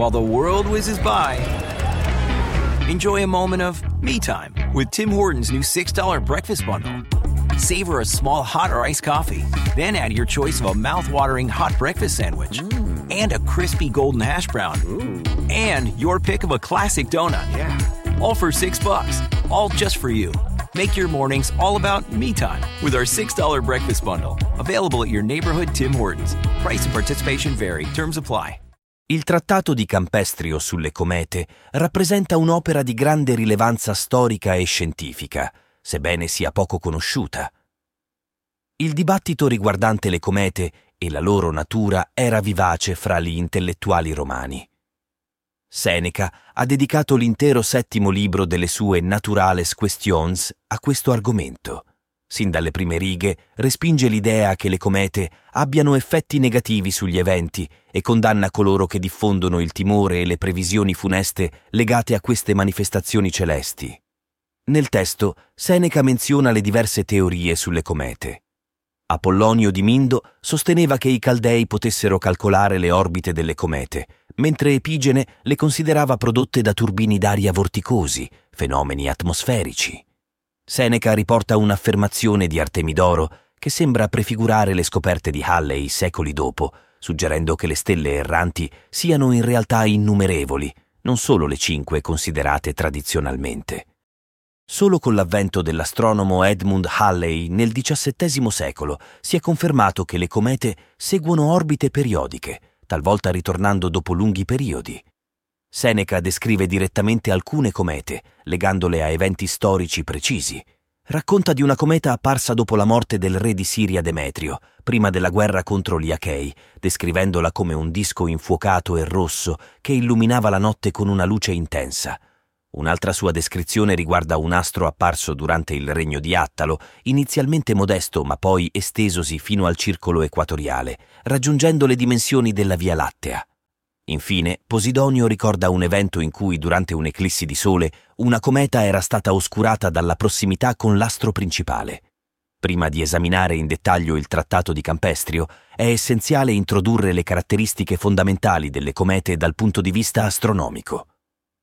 while the world whizzes by. Enjoy a moment of me time with Tim Hortons new $6 breakfast bundle. Savor a small hot or iced coffee, then add your choice of a mouth-watering hot breakfast sandwich mm. and a crispy golden hash brown. And your pick of a classic donut. Yeah. All for 6 bucks. All just for you. Make your mornings all about me time with our $6 breakfast bundle. Available at your neighborhood Tim Hortons. Price and participation vary. Terms apply. Il trattato di Campestrio sulle comete rappresenta un'opera di grande rilevanza storica e scientifica, sebbene sia poco conosciuta. Il dibattito riguardante le comete e la loro natura era vivace fra gli intellettuali romani. Seneca ha dedicato l'intero settimo libro delle sue Naturales Questions a questo argomento. Sin dalle prime righe respinge l'idea che le comete abbiano effetti negativi sugli eventi e condanna coloro che diffondono il timore e le previsioni funeste legate a queste manifestazioni celesti. Nel testo Seneca menziona le diverse teorie sulle comete. Apollonio di Mindo sosteneva che i Caldei potessero calcolare le orbite delle comete, mentre Epigene le considerava prodotte da turbini d'aria vorticosi, fenomeni atmosferici. Seneca riporta un'affermazione di Artemidoro che sembra prefigurare le scoperte di Halley secoli dopo, suggerendo che le stelle erranti siano in realtà innumerevoli, non solo le cinque considerate tradizionalmente. Solo con l'avvento dell'astronomo Edmund Halley nel XVII secolo si è confermato che le comete seguono orbite periodiche, talvolta ritornando dopo lunghi periodi. Seneca descrive direttamente alcune comete, legandole a eventi storici precisi. Racconta di una cometa apparsa dopo la morte del re di Siria Demetrio, prima della guerra contro gli Achei, descrivendola come un disco infuocato e rosso che illuminava la notte con una luce intensa. Un'altra sua descrizione riguarda un astro apparso durante il regno di Attalo, inizialmente modesto ma poi estesosi fino al circolo equatoriale, raggiungendo le dimensioni della Via Lattea. Infine, Posidonio ricorda un evento in cui, durante un'eclissi di sole, una cometa era stata oscurata dalla prossimità con l'astro principale. Prima di esaminare in dettaglio il trattato di Campestrio, è essenziale introdurre le caratteristiche fondamentali delle comete dal punto di vista astronomico.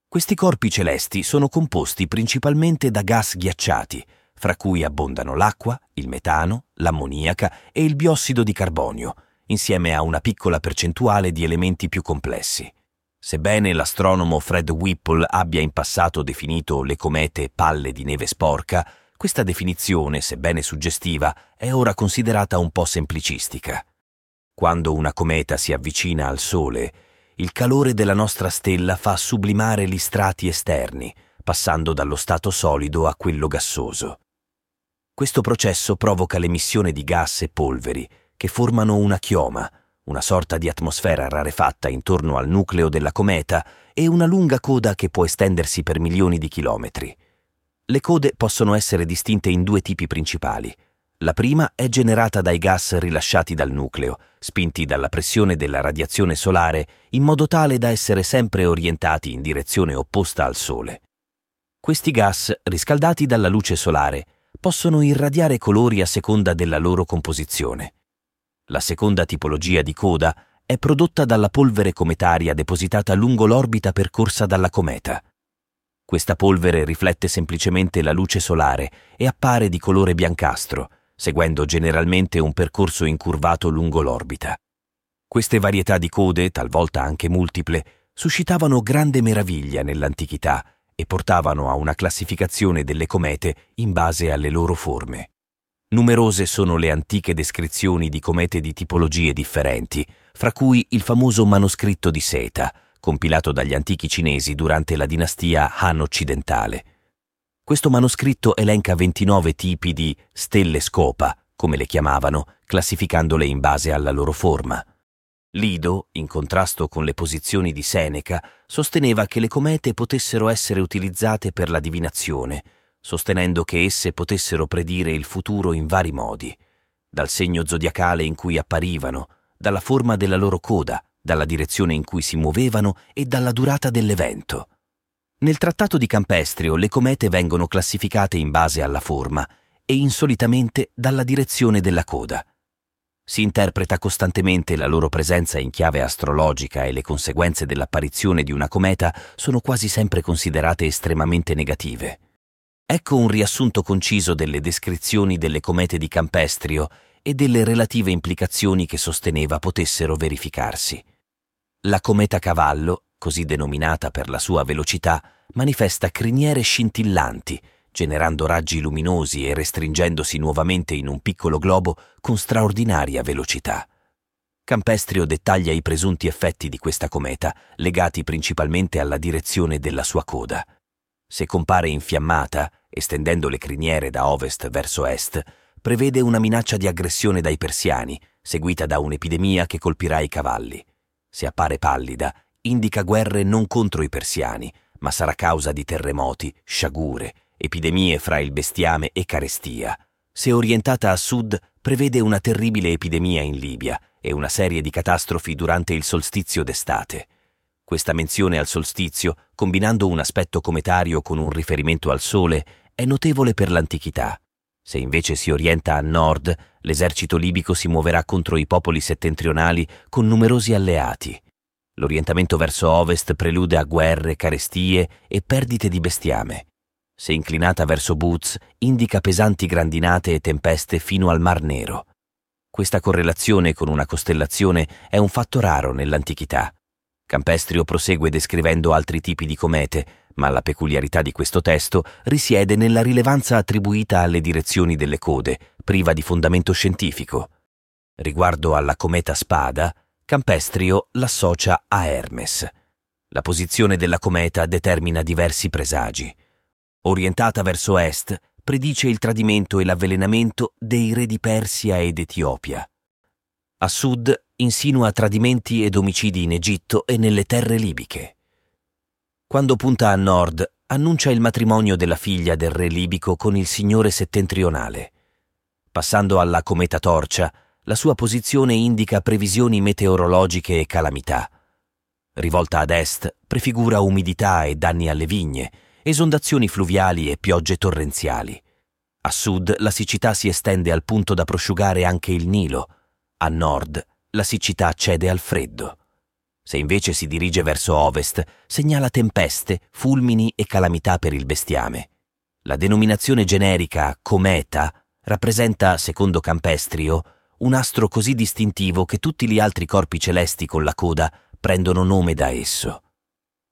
Questi corpi celesti sono composti principalmente da gas ghiacciati, fra cui abbondano l'acqua, il metano, l'ammoniaca e il biossido di carbonio, insieme a una piccola percentuale di elementi più complessi. Sebbene l'astronomo Fred Whipple abbia in passato definito le comete palle di neve sporca, questa definizione, sebbene suggestiva, è ora considerata un po' semplicistica. Quando una cometa si avvicina al Sole, il calore della nostra stella fa sublimare gli strati esterni, passando dallo stato solido a quello gassoso. Questo processo provoca l'emissione di gas e polveri, che formano una chioma, una sorta di atmosfera rarefatta intorno al nucleo della cometa e una lunga coda che può estendersi per milioni di chilometri. Le code possono essere distinte in due tipi principali. La prima è generata dai gas rilasciati dal nucleo, spinti dalla pressione della radiazione solare in modo tale da essere sempre orientati in direzione opposta al Sole. Questi gas, riscaldati dalla luce solare, possono irradiare colori a seconda della loro composizione. La seconda tipologia di coda è prodotta dalla polvere cometaria depositata lungo l'orbita percorsa dalla cometa. Questa polvere riflette semplicemente la luce solare e appare di colore biancastro, seguendo generalmente un percorso incurvato lungo l'orbita. Queste varietà di code, talvolta anche multiple, suscitavano grande meraviglia nell'antichità e portavano a una classificazione delle comete in base alle loro forme. Numerose sono le antiche descrizioni di comete di tipologie differenti, fra cui il famoso manoscritto di Seta, compilato dagli antichi cinesi durante la dinastia Han occidentale. Questo manoscritto elenca 29 tipi di stelle scopa, come le chiamavano, classificandole in base alla loro forma. Lido, in contrasto con le posizioni di Seneca, sosteneva che le comete potessero essere utilizzate per la divinazione, sostenendo che esse potessero predire il futuro in vari modi, dal segno zodiacale in cui apparivano, dalla forma della loro coda, dalla direzione in cui si muovevano e dalla durata dell'evento. Nel trattato di Campestrio le comete vengono classificate in base alla forma e insolitamente dalla direzione della coda. Si interpreta costantemente la loro presenza in chiave astrologica e le conseguenze dell'apparizione di una cometa sono quasi sempre considerate estremamente negative. Ecco un riassunto conciso delle descrizioni delle comete di Campestrio e delle relative implicazioni che sosteneva potessero verificarsi. La cometa cavallo, così denominata per la sua velocità, manifesta criniere scintillanti, generando raggi luminosi e restringendosi nuovamente in un piccolo globo con straordinaria velocità. Campestrio dettaglia i presunti effetti di questa cometa, legati principalmente alla direzione della sua coda. Se compare infiammata, estendendo le criniere da ovest verso est, prevede una minaccia di aggressione dai persiani, seguita da un'epidemia che colpirà i cavalli. Se appare pallida, indica guerre non contro i persiani, ma sarà causa di terremoti, sciagure, epidemie fra il bestiame e carestia. Se orientata a sud, prevede una terribile epidemia in Libia e una serie di catastrofi durante il solstizio d'estate. Questa menzione al solstizio, combinando un aspetto cometario con un riferimento al sole, è notevole per l'antichità. Se invece si orienta a nord, l'esercito libico si muoverà contro i popoli settentrionali con numerosi alleati. L'orientamento verso ovest prelude a guerre, carestie e perdite di bestiame. Se inclinata verso Boots, indica pesanti grandinate e tempeste fino al Mar Nero. Questa correlazione con una costellazione è un fatto raro nell'antichità. Campestrio prosegue descrivendo altri tipi di comete, ma la peculiarità di questo testo risiede nella rilevanza attribuita alle direzioni delle code, priva di fondamento scientifico. Riguardo alla cometa Spada, Campestrio l'associa a Hermes. La posizione della cometa determina diversi presagi. Orientata verso est, predice il tradimento e l'avvelenamento dei re di Persia ed Etiopia. A sud insinua tradimenti ed omicidi in Egitto e nelle terre libiche. Quando punta a nord, annuncia il matrimonio della figlia del re libico con il signore settentrionale. Passando alla cometa torcia, la sua posizione indica previsioni meteorologiche e calamità. Rivolta ad est, prefigura umidità e danni alle vigne, esondazioni fluviali e piogge torrenziali. A sud la siccità si estende al punto da prosciugare anche il Nilo. A nord la siccità cede al freddo. Se invece si dirige verso ovest, segnala tempeste, fulmini e calamità per il bestiame. La denominazione generica cometa rappresenta, secondo Campestrio, un astro così distintivo che tutti gli altri corpi celesti con la coda prendono nome da esso.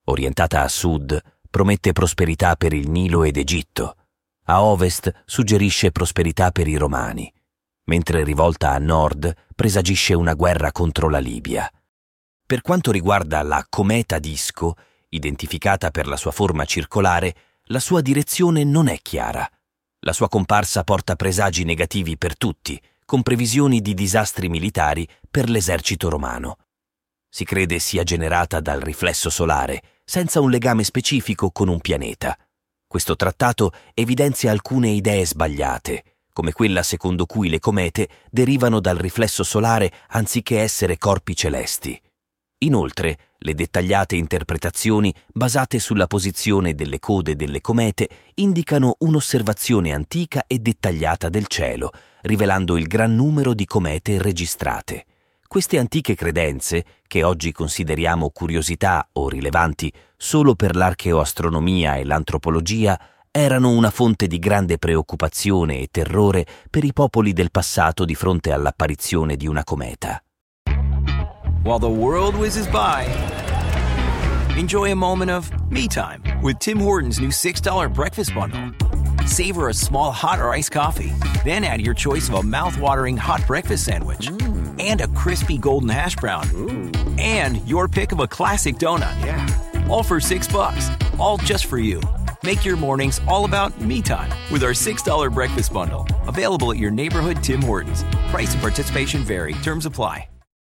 Orientata a sud, promette prosperità per il Nilo ed Egitto. A ovest suggerisce prosperità per i Romani, mentre rivolta a nord presagisce una guerra contro la Libia. Per quanto riguarda la cometa disco, identificata per la sua forma circolare, la sua direzione non è chiara. La sua comparsa porta presagi negativi per tutti, con previsioni di disastri militari per l'esercito romano. Si crede sia generata dal riflesso solare, senza un legame specifico con un pianeta. Questo trattato evidenzia alcune idee sbagliate, come quella secondo cui le comete derivano dal riflesso solare anziché essere corpi celesti. Inoltre, le dettagliate interpretazioni basate sulla posizione delle code delle comete indicano un'osservazione antica e dettagliata del cielo, rivelando il gran numero di comete registrate. Queste antiche credenze, che oggi consideriamo curiosità o rilevanti solo per l'archeoastronomia e l'antropologia, erano una fonte di grande preoccupazione e terrore per i popoli del passato di fronte all'apparizione di una cometa. while the world whizzes by. Enjoy a moment of me time with Tim Hortons' new $6 breakfast bundle. Savor a small hot or iced coffee, then add your choice of a mouth-watering hot breakfast sandwich and a crispy golden hash brown. And your pick of a classic donut. Yeah. All for 6 bucks. All just for you. Make your mornings all about me time with our $6 breakfast bundle. Available at your neighborhood Tim Hortons. Price and participation vary. Terms apply.